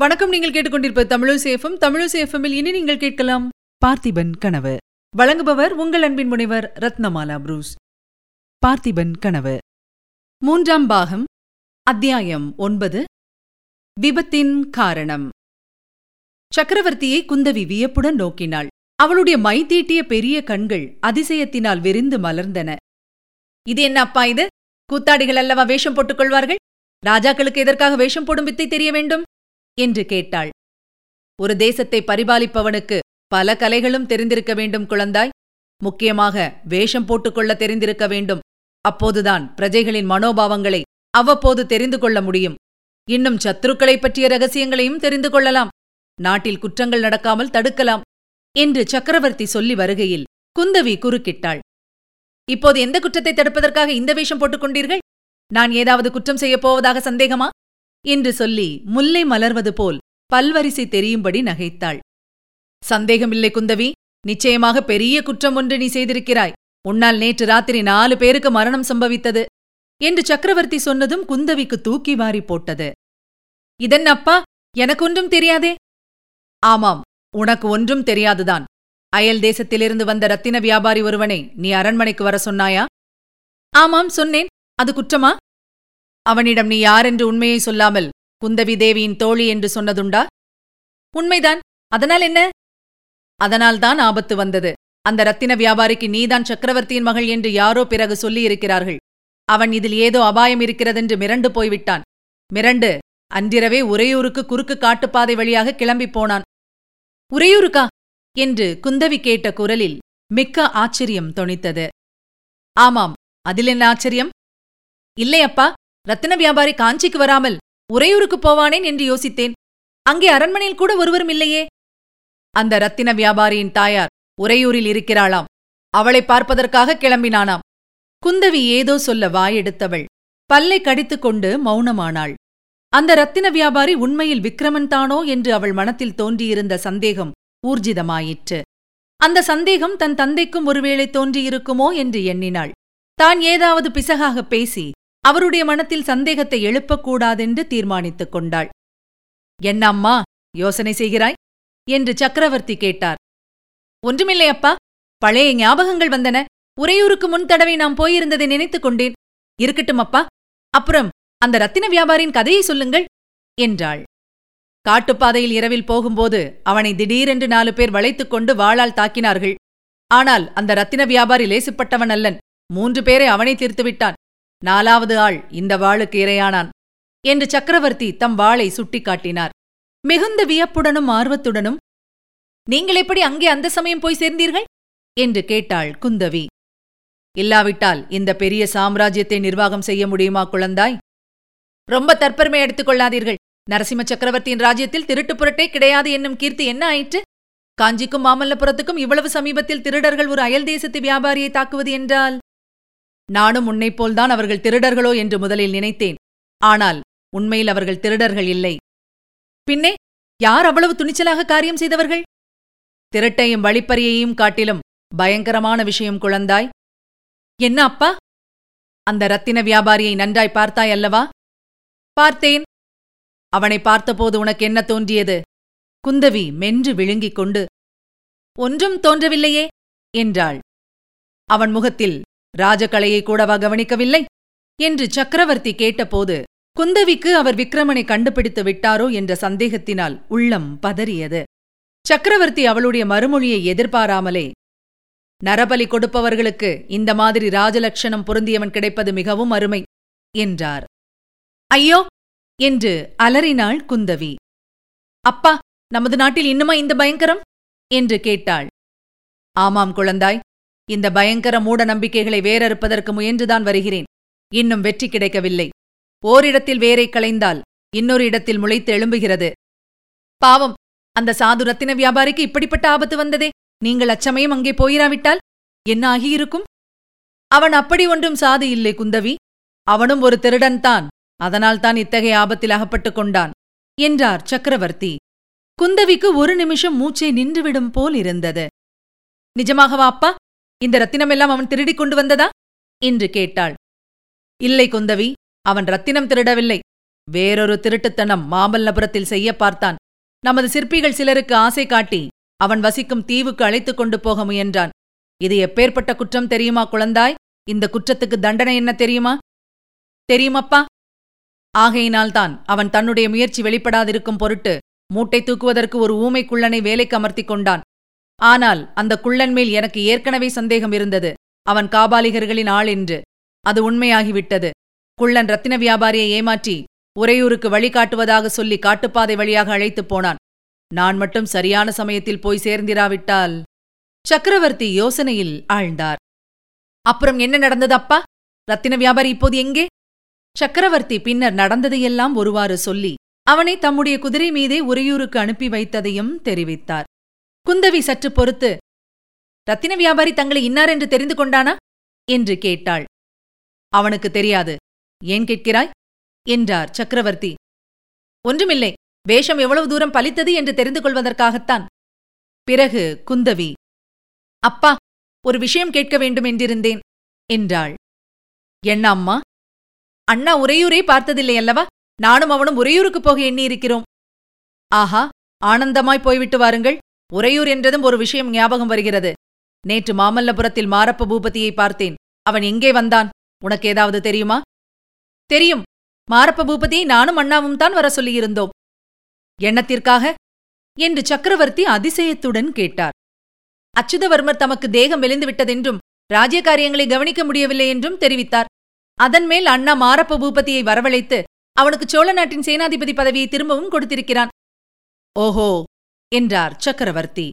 வணக்கம். நீங்கள் கேட்டுக்கொண்டிருப்ப தமிழசேஃபம் தமிழசேஃபமில் இனி நீங்கள் கேட்கலாம் பார்த்திபன் கனவு. வழங்குபவர் உங்கள் அன்பின் முனைவர் ரத்னமாலா புரூஸ். பார்த்திபன் கனவு. மூன்றாம் பாகம் அத்தியாயம் ஒன்பது விபத்தின் காரணம். சக்கரவர்த்தியை குந்தவி வியப்புடன் நோக்கினாள். அவளுடைய மை தீட்டிய பெரிய கண்கள் அதிசயத்தினால் விரிந்து மலர்ந்தன. இது என்ன அப்பா இது? கூத்தாடிகள் அல்லவா வேஷம் போட்டுக் கொள்வார்கள்? ராஜாக்களுக்கு எதற்காக வேஷம் போடும் வித்தை தெரிய வேண்டும்? என்று கேட்டாள். ஒரு தேசத்தை பரிபாலிப்பவனுக்கு பல கலைகளும் தெரிந்திருக்க வேண்டும் குழந்தாய். முக்கியமாக வேஷம் போட்டுக்கொள்ள தெரிந்திருக்க வேண்டும். அப்போதுதான் பிரஜைகளின் மனோபாவங்களை அவ்வப்போது தெரிந்து கொள்ள முடியும். இன்னும் சத்துருக்களைப் பற்றிய ரகசியங்களையும் தெரிந்து கொள்ளலாம். நாட்டில் குற்றங்கள் நடக்காமல் தடுக்கலாம் என்று சக்கரவர்த்தி சொல்லி வருகையில் குந்தவி குறுக்கிட்டாள். இப்போது எந்த குற்றத்தை தடுப்பதற்காக இந்த வேஷம் போட்டுக் கொண்டீர்கள்? நான் ஏதாவது குற்றம் செய்யப் போவதாக சந்தேகமா? என்று சொல்லி முல்லை மலர்வது போல் பல்வரிசை தெரியும்படி நகைத்தாள். சந்தேகமில்லை குந்தவி நிச்சயமாக பெரிய குற்றம் ஒன்று நீ செய்திருக்கிறாய். உன்னால் நேற்று ராத்திரி நாலு பேருக்கு மரணம் சம்பவித்தது என்று சக்கரவர்த்தி சொன்னதும் குந்தவிக்கு தூக்கி வாரி போட்டது. இதென்னப்பா எனக்கு ஒன்றும் தெரியாதே? ஆமாம் உனக்கு ஒன்றும் தெரியாதுதான். அயல் தேசத்திலிருந்து வந்த ரத்தின வியாபாரி ஒருவனை நீ அரண்மனைக்கு வர சொன்னாயா? ஆமாம் சொன்னேன். அது குற்றமா? அவனிடம் நீ யாரென்று உண்மையை சொல்லாமல் குந்தவி தேவியின் தோழி என்று சொன்னதுண்டா? உண்மைதான். அதனால் என்ன? அதனால்தான் ஆபத்து வந்தது. அந்த ரத்தின வியாபாரிக்கு நீதான் சக்கரவர்த்தியின் மகள் என்று யாரோ பிறகு சொல்லியிருக்கிறார்கள். அவன் இதில் ஏதோ அபாயம் இருக்கிறதென்று மிரண்டு போய்விட்டான். மிரண்டு. அன்றிரவே உறையூருக்கு குறுக்கு காட்டுப்பாதை வழியாக கிளம்பிப் போனான். உறையூருக்கா? என்று குந்தவி கேட்ட குரலில் மிக்க ஆச்சரியம் தொனித்தது. ஆமாம். அதில் என்ன ஆச்சரியம்? இல்லையப்பா ரத்தின வியாபாரி காஞ்சிக்கு வராமல் உறையூருக்கு போவானேன் என்று யோசித்தேன். அங்கே அரண்மனையில் கூட ஒருவரும் இல்லையே. அந்த ரத்தின வியாபாரியின் தாயார் உறையூரில் இருக்கிறாளாம். அவளை பார்ப்பதற்காக கிளம்பினானாம். குந்தவி ஏதோ சொல்ல வாயெடுத்தவள். பல்லை கடித்துக்கொண்டு மௌனமானாள். அந்த ரத்தின வியாபாரி உண்மையில் விக்ரமன் தானோ என்று அவள் மனத்தில் தோன்றியிருந்த சந்தேகம் ஊர்ஜிதமாயிற்று. அந்த சந்தேகம் தன் தந்தைக்கும் ஒருவேளை தோன்றியிருக்குமோ என்று எண்ணினாள். தான் ஏதாவது பிசகாக பேசி அவருடைய மனத்தில் சந்தேகத்தை எழுப்பக்கூடாதென்று தீர்மானித்துக் கொண்டாள். என்ன அம்மா யோசனை செய்கிறாய்? என்று சக்கரவர்த்தி கேட்டார். ஒன்றுமில்லை அப்பா. பழைய ஞாபகங்கள் வந்தன. உறையூருக்கு முன் தடவை நாம் போயிருந்ததை நினைத்துக் கொண்டேன். இருக்கட்டும் அப்பா. அப்புறம் அந்த ரத்தின வியாபாரியின் கதையை சொல்லுங்கள் என்றாள். காட்டுப்பாதையில் இரவில் போகும்போது அவனை திடீரென்று நாலு பேர் வளைத்துக் கொண்டு வாளால் தாக்கினார்கள். ஆனால் அந்த ரத்தின வியாபாரி லேசுப்பட்டவன் அல்லன். மூன்று பேரை அவனை தீர்த்துவிட்டான். நாலாவது ஆள் இந்த வாளுக்கு இரையானான் என்று சக்கரவர்த்தி தம் வாளை சுட்டிக்காட்டினார். மிகுந்த வியப்புடனும் ஆர்வத்துடனும் நீங்கள் எப்படி அங்கே அந்த சமயம் போய் சேர்ந்தீர்கள்? என்று கேட்டாள் குந்தவி. இல்லாவிட்டால் இந்த பெரிய சாம்ராஜ்யத்தை நிர்வாகம் செய்ய முடியுமா குழந்தாய்? ரொம்ப தற்பெருமை எடுத்துக்கொள்ளாதீர்கள் நரசிம்ம சக்கரவர்த்தியின் ராஜ்யத்தில் திருட்டு புரட்டே கிடையாது என்னும் கீர்த்தி என்ன ஆயிற்று? காஞ்சிக்கும் மாமல்லபுரத்துக்கும் இவ்வளவு சமீபத்தில் திருடர்கள் ஒரு அயல் தேசத்து வியாபாரியை தாக்குவது என்றால் நானும் உன்னைப் போல்தான் அவர்கள் திருடர்களோ என்று முதலில் நினைத்தேன். ஆனால் உண்மையில் அவர்கள் திருடர்கள் இல்லை. பின்னே யார் அவ்வளவு துணிச்சலாக காரியம் செய்தவர்கள்? திருட்டையும் வழிப்பறியையும் காட்டிலும் பயங்கரமான விஷயம் குழந்தாய். என்ன அப்பா? அந்த ரத்தின வியாபாரியை நன்றாய் பார்த்தாய் அல்லவா? பார்த்தேன். அவனை பார்த்தபோது உனக்கு என்ன தோன்றியது? குந்தவி மென்று விழுங்கிக் கொண்டு ஒன்றும் தோன்றவில்லையே என்றாள். அவன் முகத்தில் ராஜகலையை கூடவா கவனிக்கவில்லை? என்று சக்கரவர்த்தி கேட்டபோது குந்தவிக்கு அவர் விக்ரமனை கண்டுபிடித்து விட்டாரோ என்ற சந்தேகத்தினால் உள்ளம் பதறியது. சக்கரவர்த்தி அவளுடைய மறுமொழியை எதிர்பாராமலே நரபலி கொடுப்பவர்களுக்கு இந்த மாதிரி ராஜலட்சணம் பொருந்தியவன் கிடைப்பது மிகவும் அருமை என்றார். ஐயோ! என்று அலறினாள் குந்தவி. அப்பா நமது நாட்டில் இன்னுமா இந்த பயங்கரம்? என்று கேட்டாள். ஆமாம் குழந்தாய் இந்த பயங்கர மூட நம்பிக்கைகளை வேறறுப்பதற்கு முயன்றுதான் வருகிறேன். இன்னும் வெற்றி கிடைக்கவில்லை. ஓரிடத்தில் வேரை களைந்தால் இன்னொரு இடத்தில் முளைத்து எழும்புகிறது. பாவம்! அந்த சாது ரத்தின வியாபாரிக்கு இப்படிப்பட்ட ஆபத்து வந்ததே! நீங்கள் அச்சமயம் அங்கே போயிராவிட்டால் என்ன ஆகியிருக்கும்? அவன் அப்படி ஒன்றும் சாது இல்லை குந்தவி. அவனும் ஒரு திருடன்தான் அதனால்தான் இத்தகைய ஆபத்தில் அகப்பட்டுக் கொண்டான் என்றார் சக்கரவர்த்தி. குந்தவிக்கு ஒரு நிமிஷம் மூச்சை நின்றுவிடும் போல் இருந்தது. நிஜமாகவா அப்பா? இந்த ரத்தினமெல்லாம் அவன் திருடிக் கொண்டு வந்ததா? என்று கேட்டாள். இல்லை குந்தவி அவன் ரத்தினம் திருடவில்லை. வேறொரு திருட்டுத்தனம் மாமல்லபுரத்தில் செய்ய பார்த்தான். நமது சிற்பிகள் சிலருக்கு ஆசை காட்டி அவன் வசிக்கும் தீவுக்கு அழைத்துக் கொண்டு போக முயன்றான். இது எப்பேற்பட்ட குற்றம் தெரியுமா குழந்தாய்? இந்த குற்றத்துக்கு தண்டனை என்ன தெரியுமா? தெரியுமப்பா? ஆகையினால்தான் அவன் தன்னுடைய முயற்சி வெளிப்படாதிருக்கும் பொருட்டு மூட்டை தூக்குவதற்கு ஒரு ஊமைக்குள்ளனை வேலைக்கு அமர்த்தி கொண்டான். ஆனால் அந்த குள்ளன் மேல் எனக்கு ஏற்கனவே சந்தேகம் இருந்தது. அவன் காபாலிகர்களின் ஆள் என்று. அது உண்மையாகிவிட்டது. குள்ளன் ரத்தின வியாபாரியை ஏமாற்றி உறையூருக்கு வழிகாட்டுவதாக சொல்லி காட்டுப்பாதை வழியாக அழைத்துப் போனான். நான் மட்டும் சரியான சமயத்தில் போய் சேர்ந்திராவிட்டால். சக்கரவர்த்தி யோசனையில் ஆழ்ந்தார். அப்புறம் என்ன நடந்தது அப்பா? ரத்தின வியாபாரி இப்போது எங்கே? சக்கரவர்த்தி பின்னர் நடந்ததையெல்லாம் ஒருவாறு சொல்லி அவனை தம்முடைய குதிரை மீதே உறையூருக்கு அனுப்பி வைத்ததையும் தெரிவித்தார். குந்தவி சற்று பொறுத்து ரத்தின வியாபாரி தங்களை இன்னார் என்று தெரிந்து கொண்டானா? என்று கேட்டாள். அவனுக்கு தெரியாது. ஏன் கேட்கிறாய்? என்றார் சக்கரவர்த்தி. ஒன்றுமில்லை. வேஷம் எவ்வளவு தூரம் பலித்தது என்று தெரிந்து கொள்வதற்காகத்தான். பிறகு குந்தவி அப்பா ஒரு விஷயம் கேட்க வேண்டும் என்றிருந்தேன் என்றாள். என்ன அம்மா? அண்ணா உறையூரே பார்த்ததில்லை அல்லவா? நானும் அவனும் உறையூருக்கு போக எண்ணியிருக்கிறோம். ஆஹா ஆனந்தமாய் போய்விட்டு வாருங்கள். உறையூர் என்றதும் ஒரு விஷயம் ஞாபகம் வருகிறது. நேற்று மாமல்லபுரத்தில் மாரப்ப பூபதியை பார்த்தேன். அவன் எங்கே வந்தான்? உனக்கு ஏதாவது தெரியுமா? தெரியும். மாரப்ப பூபதியை நானும் அண்ணாவும் தான் வர சொல்லியிருந்தோம். எண்ணத்திற்காக என்று சக்கரவர்த்தி அதிசயத்துடன் கேட்டார். அச்சுதவர்மர் தமக்கு தேகம் மெலிந்து விட்டதென்றும் ராஜ்ய காரியங்களை கவனிக்க முடியவில்லை என்றும் தெரிவித்தார். அதன்மேல் அண்ணா மாரப்ப பூபதியை வரவழைத்து அவனுக்கு சோழ நாட்டின் சேனாதிபதி பதவியை திரும்பவும் கொடுத்திருக்கிறான். ஓஹோ! என்றார் சக்கரவர்த்தி.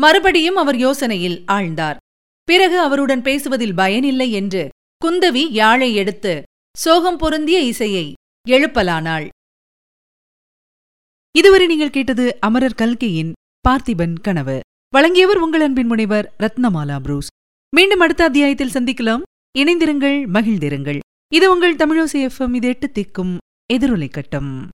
மறுபடியும் அவர் யோசனையில் ஆழ்ந்தார். பிறகு அவருடன் பேசுவதில் பயனில்லை என்று குந்தவி யாழை எடுத்து சோகம் பொருந்திய இசையை எழுப்பலானாள். இதுவரை நீங்கள் கேட்டது அமரர் கல்கியின் பார்த்திபன் கனவு. வழங்கியவர் உங்கள் அன்பின் முனைவர் ரத்னமாலா புரூஸ். மீண்டும் அடுத்த அத்தியாயத்தில் சந்திக்கலாம். இணைந்திருங்கள் மகிழ்ந்திருங்கள். இது உங்கள் தமிழோசி எஃப்எம் இது எட்டு திக்கும் எதிரொலை கட்டம்.